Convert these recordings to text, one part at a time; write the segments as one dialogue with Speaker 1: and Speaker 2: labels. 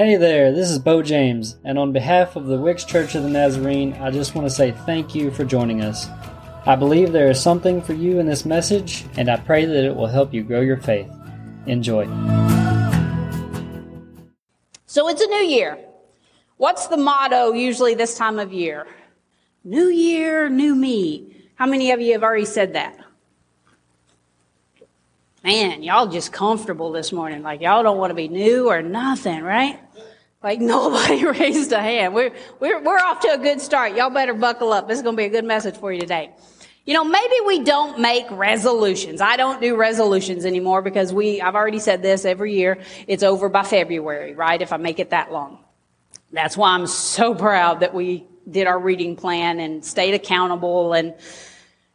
Speaker 1: Hey there, this is Bo James, and on behalf of the Wicks Church of the Nazarene, I just want to say thank you for joining us. I believe there is something for you in this message, and I pray that it will help you grow your faith. Enjoy.
Speaker 2: So it's a new year. What's the motto usually this time of year? New year, new me. How many of you have already said that? Man, y'all just comfortable this morning. Like y'all don't want to be new or nothing, right? Like nobody raised a hand. We're, we're, we're off to a good start. Y'all better buckle up. This is going to be a good message for you today. You know, maybe we don't make resolutions. I don't do resolutions anymore because we, I've already said this every year. It's over by February, right? If I make it that long. That's why I'm so proud that we did our reading plan and stayed accountable and,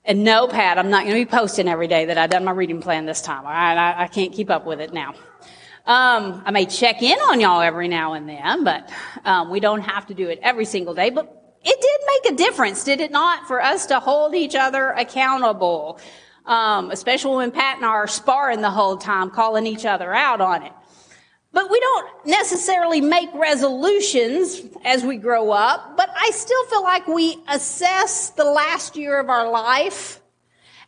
Speaker 2: and no, Pat, I'm not going to be posting every day that I've done my reading plan this time. I, I can't keep up with it now. Um, I may check in on y'all every now and then, but um, we don't have to do it every single day. But it did make a difference, did it not, for us to hold each other accountable, um, especially when Pat and I are sparring the whole time, calling each other out on it. But we don't necessarily make resolutions as we grow up, but I still feel like we assess the last year of our life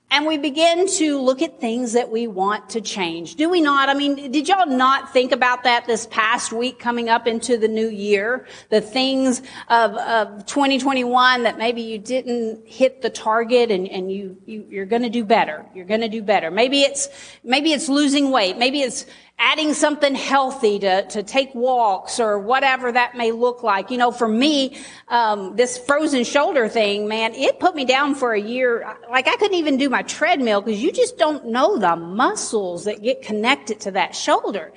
Speaker 2: and we begin to look at things that we want to change. Do we not? I mean, did y'all not think about that this past week coming up into the new year? The things of, of 2021 that maybe you didn't hit the target and, and you, you, you're gonna do better. You're gonna do better. Maybe it's, maybe it's losing weight. Maybe it's adding something healthy to, to take walks or whatever that may look like. You know, for me, um, this frozen shoulder thing, man, it put me down for a year. Like I couldn't even do my treadmill because you just don't know the muscles that get connected to that shoulder.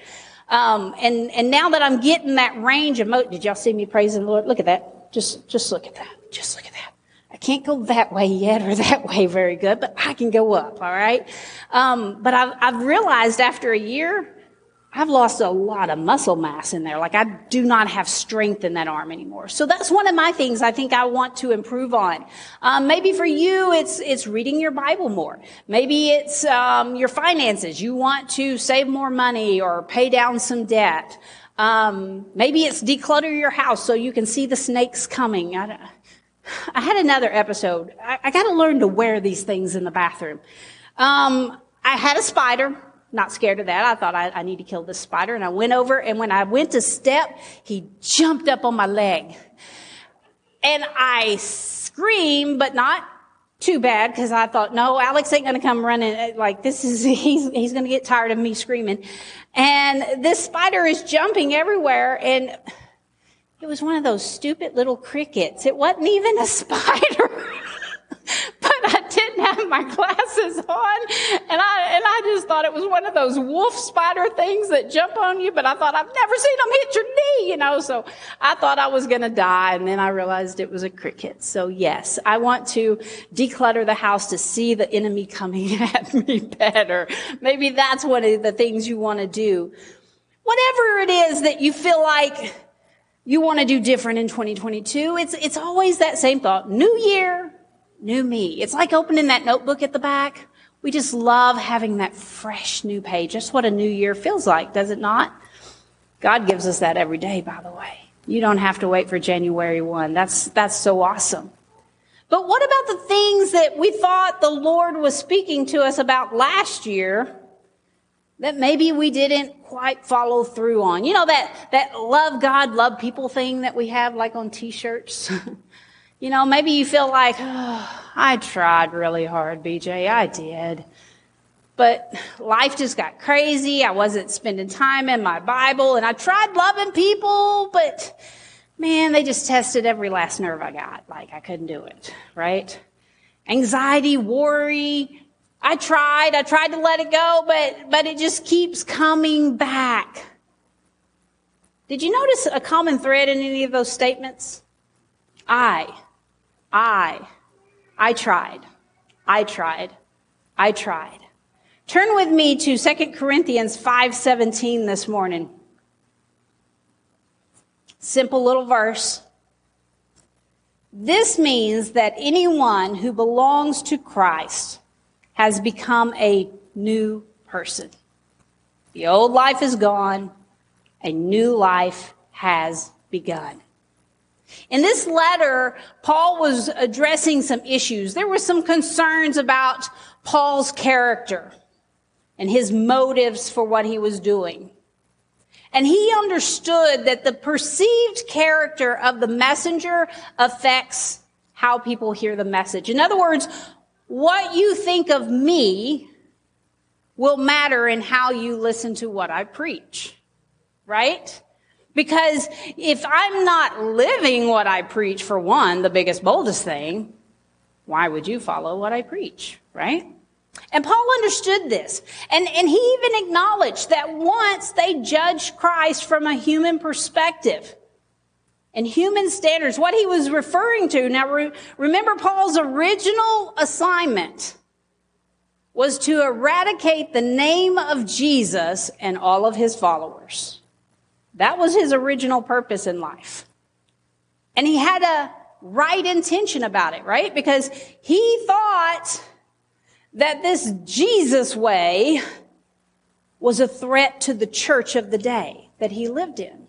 Speaker 2: Um, and, and now that I'm getting that range of motion, did y'all see me praising the Lord? Look at that. Just, just look at that. Just look at that. I can't go that way yet or that way very good, but I can go up. All right. Um, but I've, I've realized after a year, I've lost a lot of muscle mass in there. Like I do not have strength in that arm anymore. So that's one of my things I think I want to improve on. Um, maybe for you, it's it's reading your Bible more. Maybe it's um, your finances. You want to save more money or pay down some debt. Um, maybe it's declutter your house so you can see the snakes coming. I, I had another episode. I, I got to learn to wear these things in the bathroom. Um, I had a spider not scared of that. I thought I, I, need to kill this spider. And I went over and when I went to step, he jumped up on my leg. And I screamed, but not too bad because I thought, no, Alex ain't going to come running. Uh, like this is, he's, he's going to get tired of me screaming. And this spider is jumping everywhere. And it was one of those stupid little crickets. It wasn't even a spider. Didn't have my glasses on, and I and I just thought it was one of those wolf spider things that jump on you. But I thought I've never seen them hit your knee, you know. So I thought I was going to die, and then I realized it was a cricket. So yes, I want to declutter the house to see the enemy coming at me better. Maybe that's one of the things you want to do. Whatever it is that you feel like you want to do different in 2022, it's it's always that same thought: new year new me. It's like opening that notebook at the back. We just love having that fresh new page. That's what a new year feels like, does it not? God gives us that every day, by the way. You don't have to wait for January 1. That's, that's so awesome. But what about the things that we thought the Lord was speaking to us about last year that maybe we didn't quite follow through on? You know, that, that love God, love people thing that we have like on t-shirts? You know, maybe you feel like, oh, I tried really hard, BJ. I did. But life just got crazy. I wasn't spending time in my Bible and I tried loving people, but man, they just tested every last nerve I got. Like I couldn't do it, right? Anxiety, worry. I tried, I tried to let it go, but, but it just keeps coming back. Did you notice a common thread in any of those statements? I. I, I tried. I tried. I tried. Turn with me to 2 Corinthians 5:17 this morning. Simple little verse. This means that anyone who belongs to Christ has become a new person. The old life is gone, a new life has begun. In this letter, Paul was addressing some issues. There were some concerns about Paul's character and his motives for what he was doing. And he understood that the perceived character of the messenger affects how people hear the message. In other words, what you think of me will matter in how you listen to what I preach. Right? Because if I'm not living what I preach, for one, the biggest, boldest thing, why would you follow what I preach? Right? And Paul understood this. And, and he even acknowledged that once they judged Christ from a human perspective and human standards, what he was referring to. Now, re, remember Paul's original assignment was to eradicate the name of Jesus and all of his followers. That was his original purpose in life. And he had a right intention about it, right? Because he thought that this Jesus way was a threat to the church of the day that he lived in.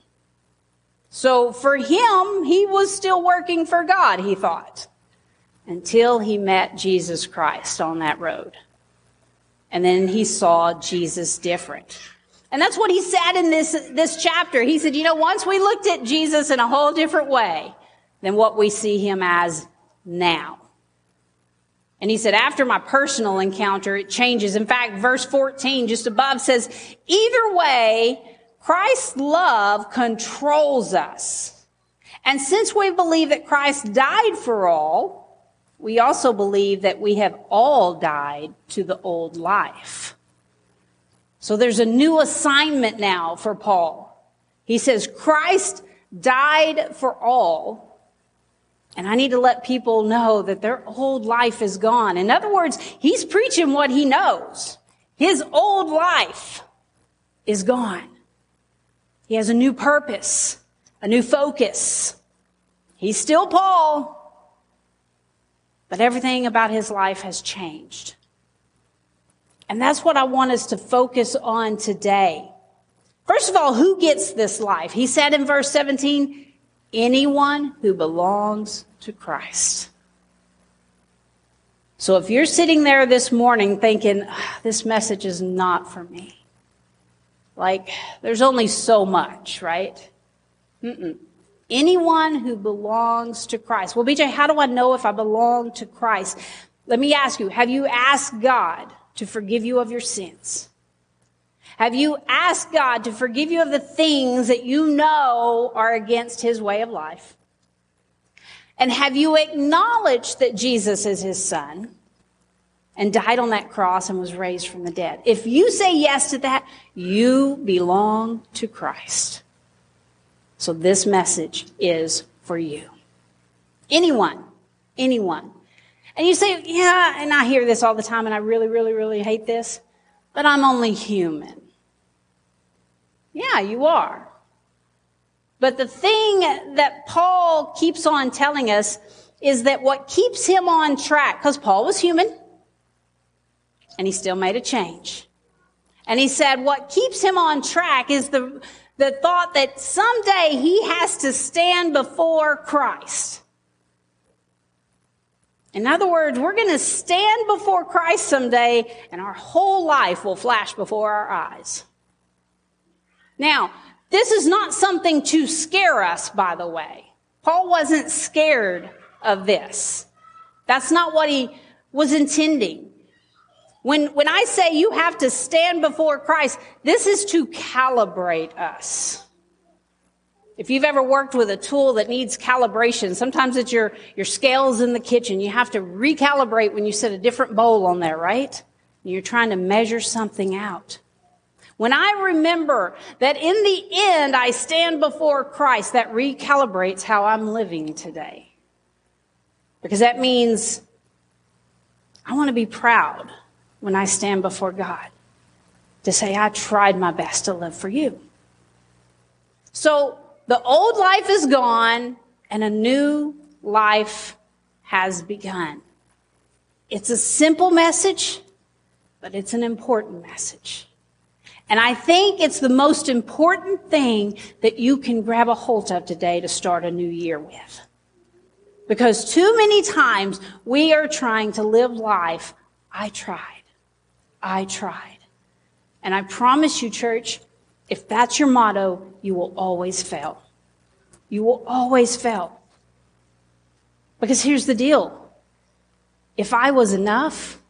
Speaker 2: So for him, he was still working for God, he thought, until he met Jesus Christ on that road. And then he saw Jesus different. And that's what he said in this, this chapter. He said, you know, once we looked at Jesus in a whole different way than what we see him as now. And he said, after my personal encounter, it changes. In fact, verse 14 just above says, either way, Christ's love controls us. And since we believe that Christ died for all, we also believe that we have all died to the old life. So there's a new assignment now for Paul. He says, Christ died for all, and I need to let people know that their old life is gone. In other words, he's preaching what he knows. His old life is gone. He has a new purpose, a new focus. He's still Paul, but everything about his life has changed. And that's what I want us to focus on today. First of all, who gets this life? He said in verse 17, anyone who belongs to Christ. So if you're sitting there this morning thinking, ah, this message is not for me, like there's only so much, right? Mm-mm. Anyone who belongs to Christ. Well, BJ, how do I know if I belong to Christ? Let me ask you, have you asked God to forgive you of your sins? Have you asked God to forgive you of the things that you know are against his way of life? And have you acknowledged that Jesus is his son and died on that cross and was raised from the dead? If you say yes to that, you belong to Christ. So this message is for you. Anyone, anyone. And you say, yeah, and I hear this all the time and I really, really, really hate this, but I'm only human. Yeah, you are. But the thing that Paul keeps on telling us is that what keeps him on track, because Paul was human, and he still made a change. And he said what keeps him on track is the, the thought that someday he has to stand before Christ. In other words, we're going to stand before Christ someday and our whole life will flash before our eyes. Now, this is not something to scare us, by the way. Paul wasn't scared of this. That's not what he was intending. When, when I say you have to stand before Christ, this is to calibrate us. If you've ever worked with a tool that needs calibration, sometimes it's your, your scales in the kitchen. You have to recalibrate when you set a different bowl on there, right? You're trying to measure something out. When I remember that in the end I stand before Christ, that recalibrates how I'm living today. Because that means I want to be proud when I stand before God to say, I tried my best to live for you. So the old life is gone and a new life has begun. It's a simple message, but it's an important message. And I think it's the most important thing that you can grab a hold of today to start a new year with. Because too many times we are trying to live life. I tried. I tried. And I promise you, church, if that's your motto, you will always fail. You will always fail. Because here's the deal. If I was enough,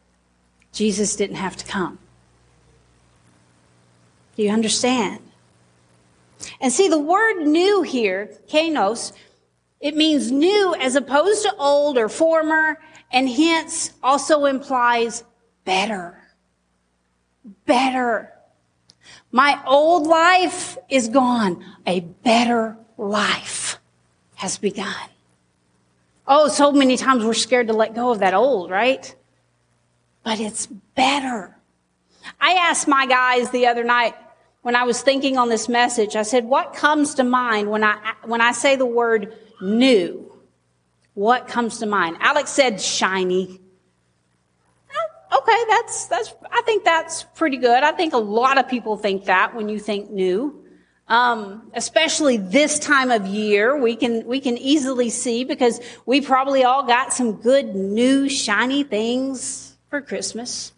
Speaker 2: Jesus didn't have to come. Do you understand? And see, the word new here, kainos, it means new as opposed to old or former, and hence also implies better. Better. My old life is gone. A better life has begun. Oh, so many times we're scared to let go of that old, right? But it's better. I asked my guys the other night when I was thinking on this message, I said, what comes to mind when I, when I say the word new? What comes to mind? Alex said shiny. Okay, that's, that's, I think that's pretty good. I think a lot of people think that when you think new. Um, especially this time of year, we can, we can easily see because we probably all got some good new shiny things for Christmas.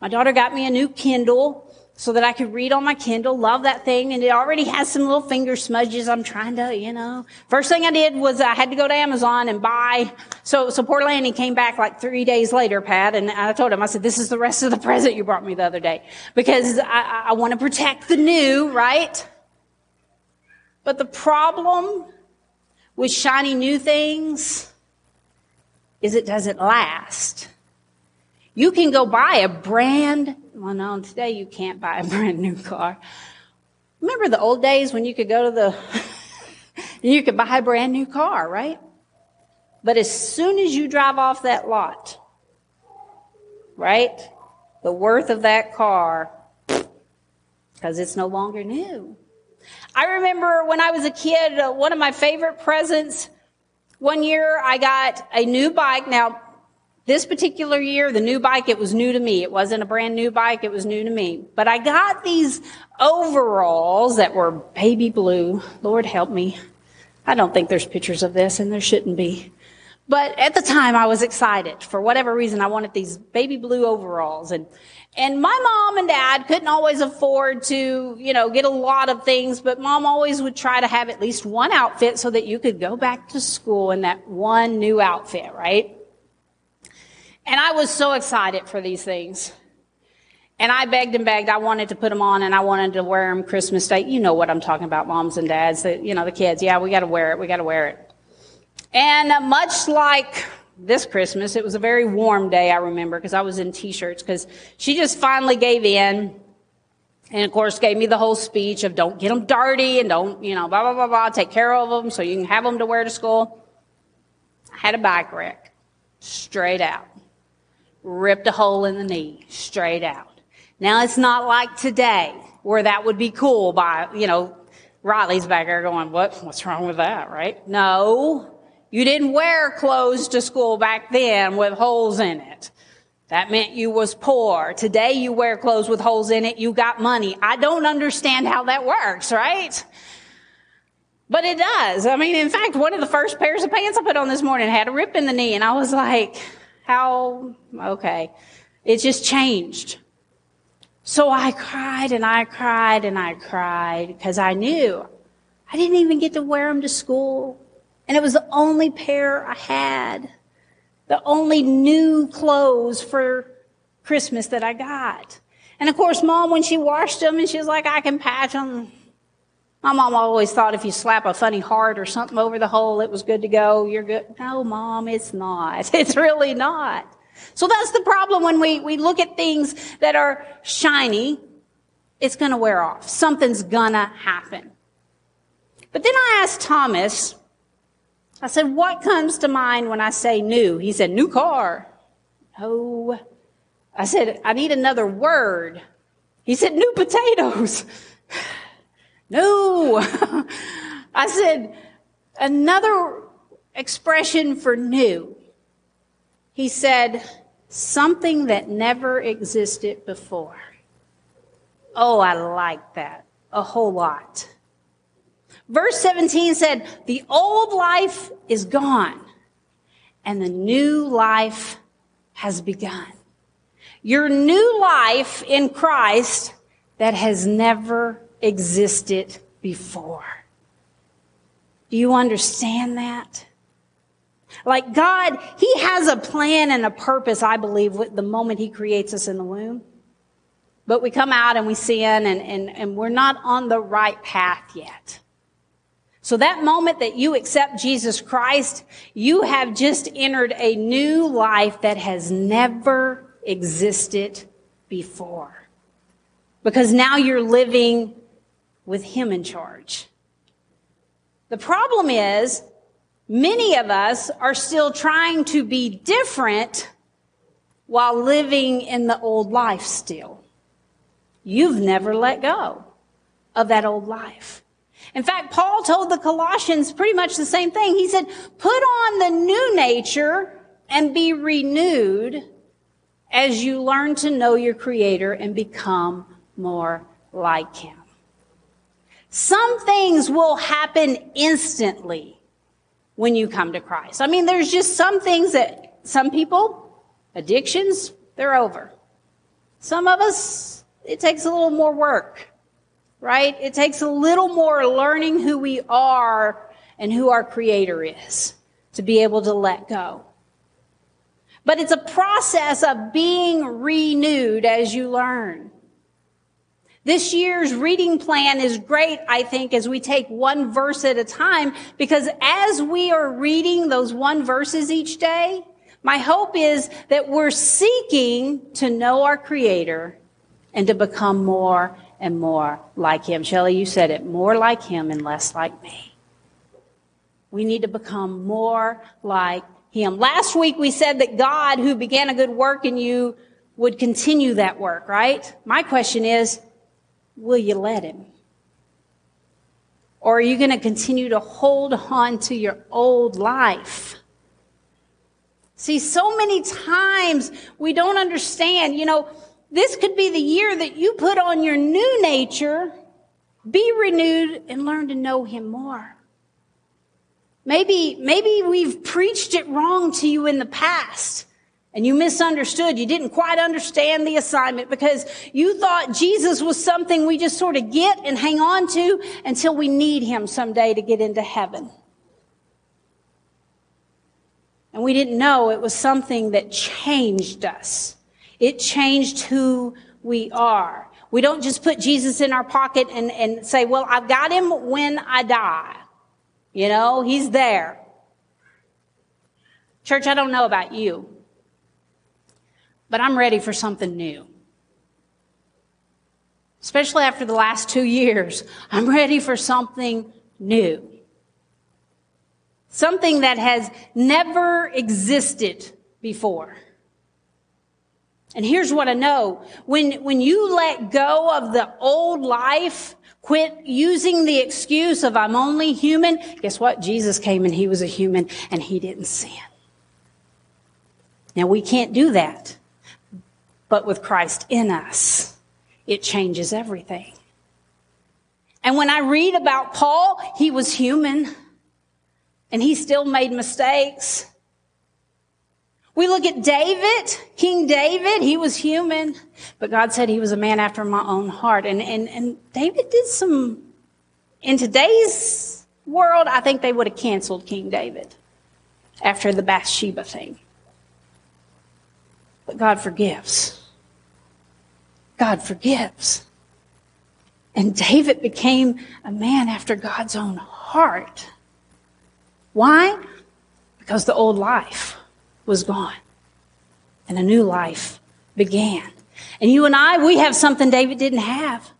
Speaker 2: My daughter got me a new Kindle so that I could read on my Kindle. Love that thing. And it already has some little finger smudges. I'm trying to, you know. First thing I did was I had to go to Amazon and buy. So, so poor Lanny came back like three days later, Pat, and I told him, I said, this is the rest of the present you brought me the other day. Because I, I want to protect the new, right? But the problem with shiny new things is it doesn't last. You can go buy a brand, well, no, today you can't buy a brand new car. Remember the old days when you could go to the, you could buy a brand new car, right? But as soon as you drive off that lot, right? The worth of that car, because it's no longer new. I remember when I was a kid, uh, one of my favorite presents, one year I got a new bike. Now, this particular year, the new bike, it was new to me. It wasn't a brand new bike, it was new to me. But I got these overalls that were baby blue. Lord help me. I don't think there's pictures of this, and there shouldn't be. But at the time, I was excited. For whatever reason, I wanted these baby blue overalls. And, and my mom and dad couldn't always afford to, you know, get a lot of things, but mom always would try to have at least one outfit so that you could go back to school in that one new outfit, right? And I was so excited for these things. And I begged and begged. I wanted to put them on and I wanted to wear them Christmas Day. You know what I'm talking about, moms and dads. You know, the kids. Yeah, we got to wear it. We got to wear it. And uh, much like this Christmas, it was a very warm day, I remember, because I was in t-shirts, because she just finally gave in. And of course, gave me the whole speech of don't get them dirty and don't, you know, blah, blah, blah, blah, take care of them so you can have them to wear to school. I had a bike wreck. Straight out ripped a hole in the knee straight out. Now it's not like today where that would be cool by, you know, Riley's back there going, what, what's wrong with that, right? No, you didn't wear clothes to school back then with holes in it. That meant you was poor. Today you wear clothes with holes in it. You got money. I don't understand how that works, right? But it does. I mean, in fact, one of the first pairs of pants I put on this morning had a rip in the knee and I was like, how, okay. It just changed. So I cried and I cried and I cried because I knew I didn't even get to wear them to school. And it was the only pair I had. The only new clothes for Christmas that I got. And of course, mom, when she washed them and she was like, I can patch them. My mom always thought if you slap a funny heart or something over the hole, it was good to go. You're good. No, mom, it's not. It's really not. So that's the problem when we, we look at things that are shiny. It's going to wear off. Something's going to happen. But then I asked Thomas, I said, what comes to mind when I say new? He said, new car. No. I said, I need another word. He said, new potatoes. No. I said, another expression for new. He said, something that never existed before. Oh, I like that a whole lot. Verse 17 said, the old life is gone and the new life has begun. Your new life in Christ that has never existed before. Do you understand that? Like God, He has a plan and a purpose, I believe, with the moment He creates us in the womb. But we come out and we sin and, and, and we're not on the right path yet. So that moment that you accept Jesus Christ, you have just entered a new life that has never existed before. Because now you're living with Him in charge. The problem is, many of us are still trying to be different while living in the old life still. You've never let go of that old life. In fact, Paul told the Colossians pretty much the same thing. He said, put on the new nature and be renewed as you learn to know your creator and become more like him. Some things will happen instantly when you come to Christ. I mean, there's just some things that some people, addictions, they're over. Some of us, it takes a little more work, right? It takes a little more learning who we are and who our creator is to be able to let go. But it's a process of being renewed as you learn. This year's reading plan is great, I think, as we take one verse at a time, because as we are reading those one verses each day, my hope is that we're seeking to know our Creator and to become more and more like Him. Shelley, you said it, more like Him and less like me. We need to become more like Him. Last week we said that God, who began a good work in you, would continue that work, right? My question is, will you let him? Or are you going to continue to hold on to your old life? See, so many times we don't understand, you know, this could be the year that you put on your new nature, be renewed, and learn to know him more. Maybe, maybe we've preached it wrong to you in the past and you misunderstood. You didn't quite understand the assignment because you thought Jesus was something we just sort of get and hang on to until we need him someday to get into heaven. And we didn't know it was something that changed us. It changed who we are. We don't just put Jesus in our pocket and, and say, well, I've got him when I die. You know, he's there. Church, I don't know about you, but I'm ready for something new. Especially after the last two years, I'm ready for something new. Something that has never existed before. And here's what I know. When, when you let go of the old life, quit using the excuse of I'm only human, guess what? Jesus came and he was a human and he didn't sin. Now we can't do that. But with Christ in us, it changes everything. And when I read about Paul, he was human and he still made mistakes. We look at David, King David, he was human, but God said he was a man after my own heart. And, and, and David did some, in today's world, I think they would have canceled King David after the Bathsheba thing. But God forgives. God forgives. And David became a man after God's own heart. Why? Because the old life was gone and a new life began. And you and I, we have something David didn't have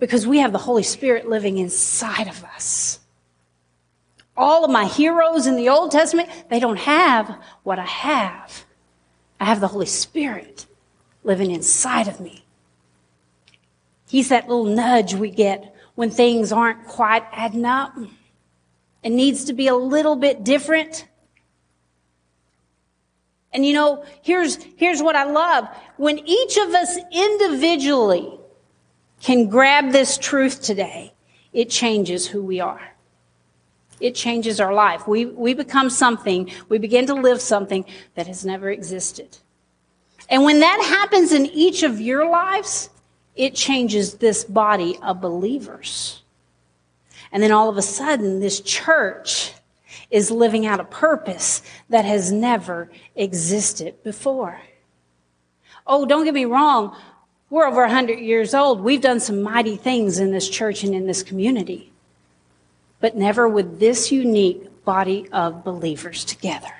Speaker 2: because we have the Holy Spirit living inside of us. All of my heroes in the Old Testament, they don't have what I have. I have the Holy Spirit living inside of me. He's that little nudge we get when things aren't quite adding up. It needs to be a little bit different. And you know, here's, here's what I love. When each of us individually can grab this truth today, it changes who we are. It changes our life. We, we become something, we begin to live something that has never existed. And when that happens in each of your lives, it changes this body of believers. And then all of a sudden, this church is living out a purpose that has never existed before. Oh, don't get me wrong. We're over 100 years old. We've done some mighty things in this church and in this community, but never with this unique body of believers together.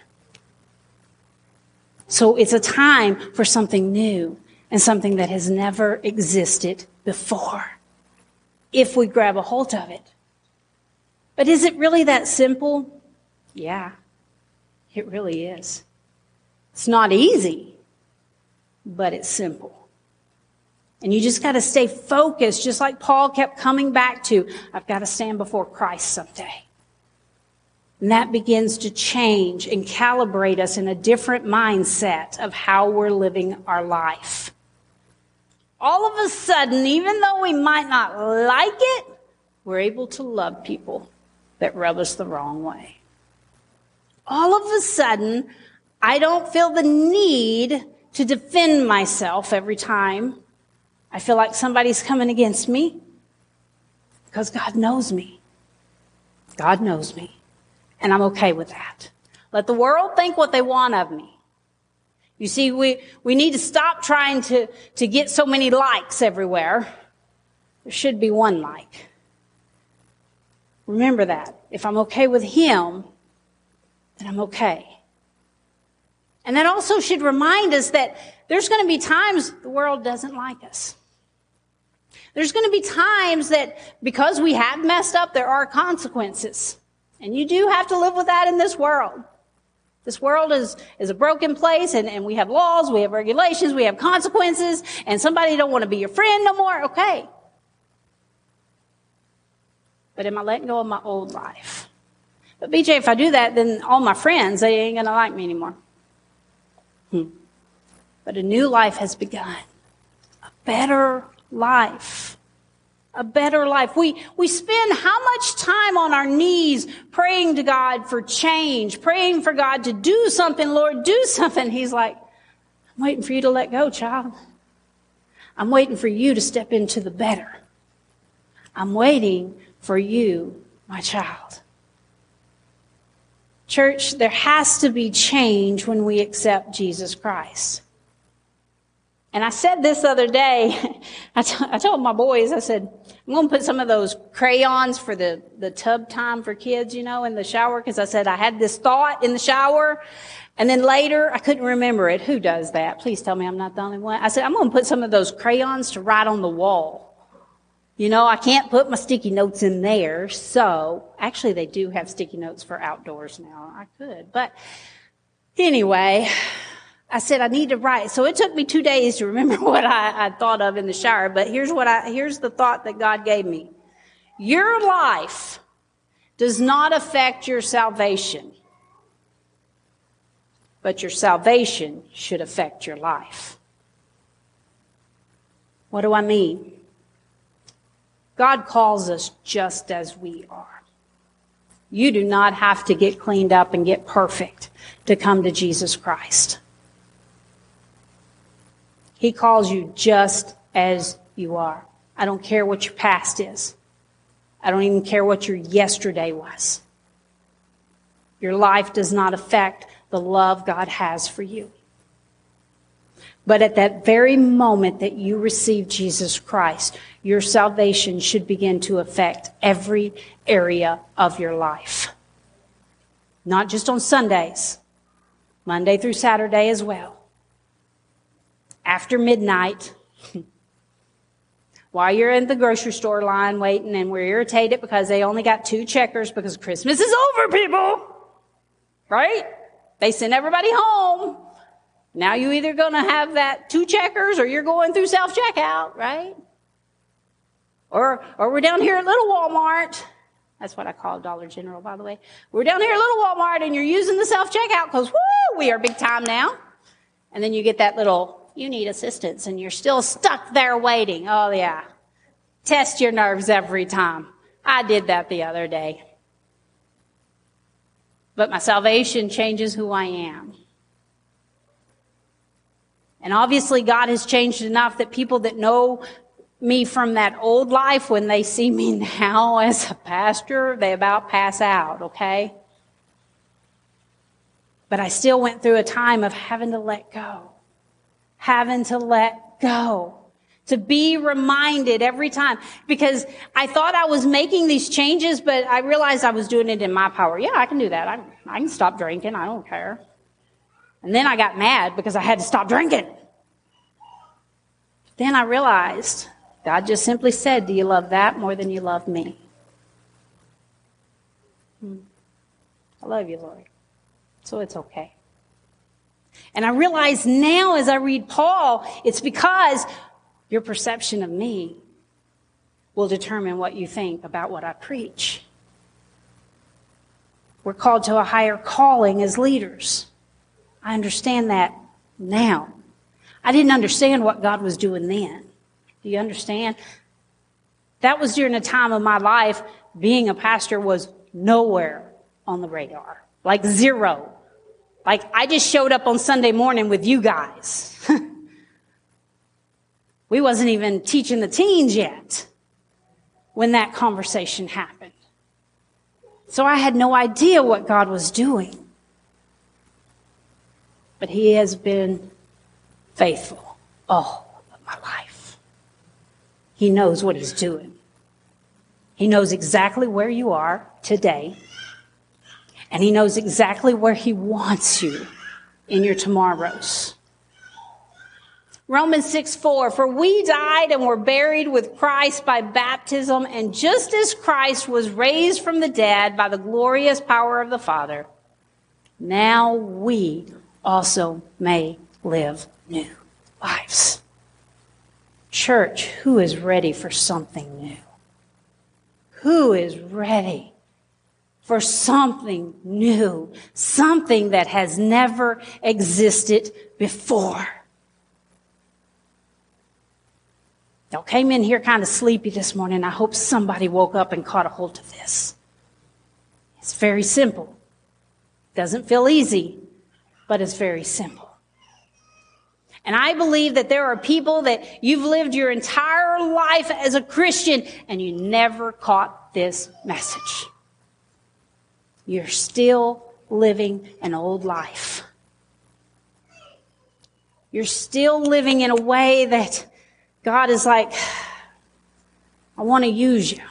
Speaker 2: So it's a time for something new and something that has never existed before if we grab a hold of it. But is it really that simple? Yeah, it really is. It's not easy, but it's simple. And you just got to stay focused, just like Paul kept coming back to. I've got to stand before Christ someday. And that begins to change and calibrate us in a different mindset of how we're living our life. All of a sudden, even though we might not like it, we're able to love people that rub us the wrong way. All of a sudden, I don't feel the need to defend myself every time I feel like somebody's coming against me because God knows me. God knows me. And I'm okay with that. Let the world think what they want of me. You see, we, we need to stop trying to, to get so many likes everywhere. There should be one like. Remember that. If I'm okay with Him, then I'm okay. And that also should remind us that there's going to be times the world doesn't like us. There's going to be times that because we have messed up, there are consequences. And you do have to live with that in this world. This world is, is a broken place and, and we have laws, we have regulations, we have consequences, and somebody don't want to be your friend no more. Okay. But am I letting go of my old life? But BJ, if I do that, then all my friends, they ain't going to like me anymore. Hmm. But a new life has begun. A better life. A better life. We, we spend how much time on our knees praying to God for change, praying for God to do something, Lord, do something. He's like, I'm waiting for you to let go, child. I'm waiting for you to step into the better. I'm waiting for you, my child. Church, there has to be change when we accept Jesus Christ. And I said this other day, I, t- I told my boys, I said, I'm going to put some of those crayons for the, the tub time for kids, you know, in the shower, because I said I had this thought in the shower. And then later, I couldn't remember it. Who does that? Please tell me I'm not the only one. I said, I'm going to put some of those crayons to write on the wall. You know, I can't put my sticky notes in there. So actually, they do have sticky notes for outdoors now. I could. But anyway, I said I need to write. So it took me two days to remember what I, I thought of in the shower. But here's what I, here's the thought that God gave me. Your life does not affect your salvation, but your salvation should affect your life. What do I mean? God calls us just as we are. You do not have to get cleaned up and get perfect to come to Jesus Christ. He calls you just as you are. I don't care what your past is. I don't even care what your yesterday was. Your life does not affect the love God has for you. But at that very moment that you receive Jesus Christ, your salvation should begin to affect every area of your life. Not just on Sundays, Monday through Saturday as well after midnight while you're in the grocery store line waiting and we're irritated because they only got two checkers because Christmas is over, people. Right? They send everybody home. Now you either going to have that two checkers or you're going through self checkout, right? Or, or we're down here at Little Walmart. That's what I call Dollar General, by the way. We're down here at Little Walmart and you're using the self checkout because, woo, we are big time now. And then you get that little you need assistance and you're still stuck there waiting. Oh yeah. Test your nerves every time. I did that the other day. But my salvation changes who I am. And obviously God has changed enough that people that know me from that old life, when they see me now as a pastor, they about pass out, okay? But I still went through a time of having to let go. Having to let go. To be reminded every time. Because I thought I was making these changes, but I realized I was doing it in my power. Yeah, I can do that. I, I can stop drinking. I don't care. And then I got mad because I had to stop drinking. Then I realized God just simply said, Do you love that more than you love me? Hmm. I love you, Lord. So it's okay. And I realize now as I read Paul, it's because your perception of me will determine what you think about what I preach. We're called to a higher calling as leaders. I understand that now. I didn't understand what God was doing then. Do you understand? That was during a time of my life being a pastor was nowhere on the radar. Like zero. Like I just showed up on Sunday morning with you guys. we wasn't even teaching the teens yet when that conversation happened. So I had no idea what God was doing. But he has been faithful all of my life. He knows what he's doing. He knows exactly where you are today, and he knows exactly where he wants you in your tomorrows. Romans 6 4, for we died and were buried with Christ by baptism, and just as Christ was raised from the dead by the glorious power of the Father, now we also may live new lives. Church, who is ready for something new? Who is ready for something new? Something that has never existed before. Y'all came in here kind of sleepy this morning. I hope somebody woke up and caught a hold of this. It's very simple. Doesn't feel easy, but it's very simple. And I believe that there are people that you've lived your entire life as a Christian and you never caught this message. You're still living an old life. You're still living in a way that God is like, I want to use you.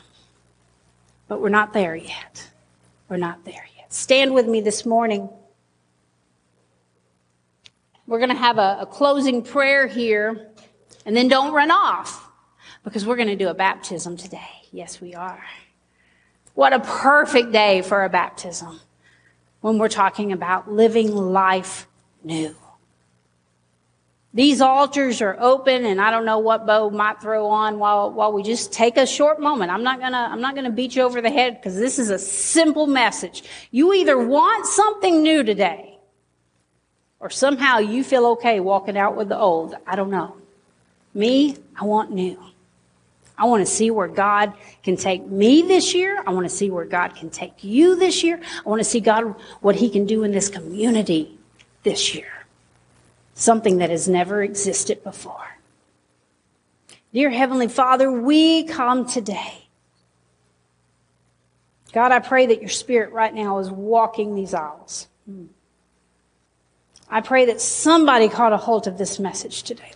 Speaker 2: But we're not there yet. We're not there yet. Stand with me this morning. We're going to have a, a closing prayer here, and then don't run off because we're going to do a baptism today. Yes, we are. What a perfect day for a baptism when we're talking about living life new. These altars are open and I don't know what Bo might throw on while, while we just take a short moment. I'm not gonna, I'm not gonna beat you over the head because this is a simple message. You either want something new today or somehow you feel okay walking out with the old. I don't know. Me, I want new. I want to see where God can take me this year. I want to see where God can take you this year. I want to see God, what He can do in this community this year. Something that has never existed before. Dear Heavenly Father, we come today. God, I pray that your Spirit right now is walking these aisles. I pray that somebody caught a hold of this message today.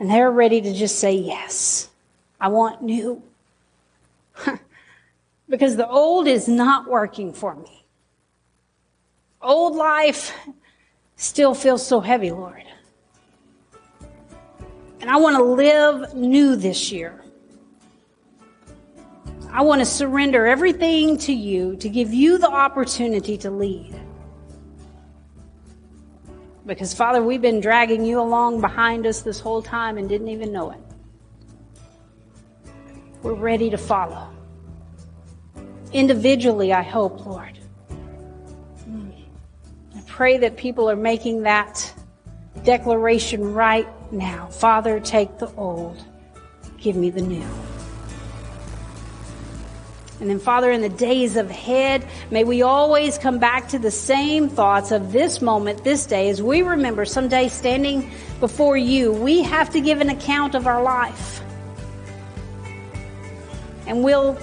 Speaker 2: And they're ready to just say, yes, I want new. because the old is not working for me. Old life still feels so heavy, Lord. And I want to live new this year. I want to surrender everything to you to give you the opportunity to lead. Because, Father, we've been dragging you along behind us this whole time and didn't even know it. We're ready to follow. Individually, I hope, Lord. I pray that people are making that declaration right now. Father, take the old, give me the new. And then, Father, in the days ahead, may we always come back to the same thoughts of this moment, this day, as we remember someday standing before you, we have to give an account of our life. And will,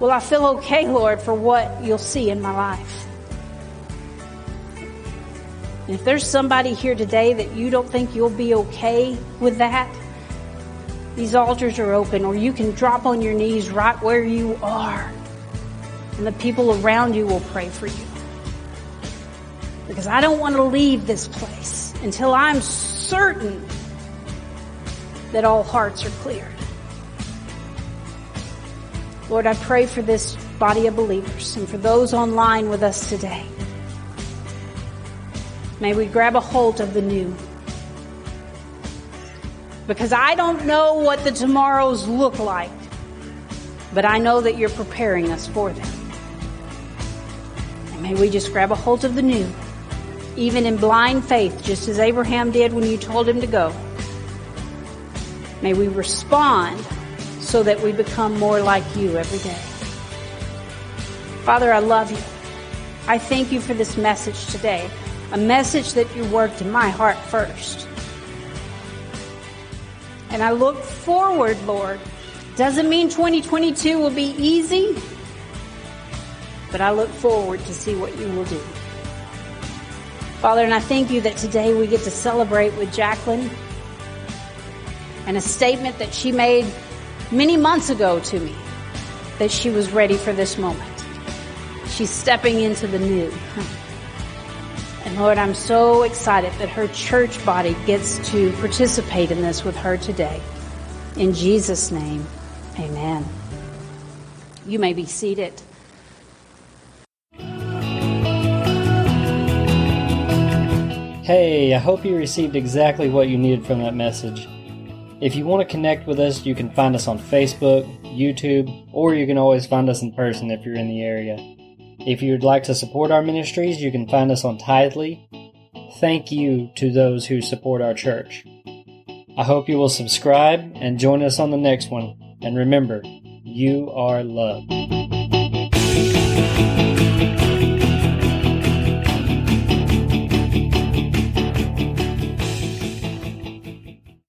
Speaker 2: will I feel okay, Lord, for what you'll see in my life? And if there's somebody here today that you don't think you'll be okay with that, these altars are open, or you can drop on your knees right where you are and the people around you will pray for you. Because I don't want to leave this place until I'm certain that all hearts are cleared. Lord, I pray for this body of believers and for those online with us today. May we grab a hold of the new. Because I don't know what the tomorrows look like, but I know that you're preparing us for them. May we just grab a hold of the new, even in blind faith, just as Abraham did when you told him to go. May we respond so that we become more like you every day. Father, I love you. I thank you for this message today, a message that you worked in my heart first. And I look forward, Lord. Doesn't mean 2022 will be easy but I look forward to see what you will do. Father, and I thank you that today we get to celebrate with Jacqueline and a statement that she made many months ago to me that she was ready for this moment. She's stepping into the new. And Lord, I'm so excited that her church body gets to participate in this with her today. In Jesus' name, amen. You may be seated.
Speaker 1: Hey, I hope you received exactly what you needed from that message. If you want to connect with us, you can find us on Facebook, YouTube, or you can always find us in person if you're in the area. If you would like to support our ministries, you can find us on Tithely. Thank you to those who support our church. I hope you will subscribe and join us on the next one. And remember, you are loved.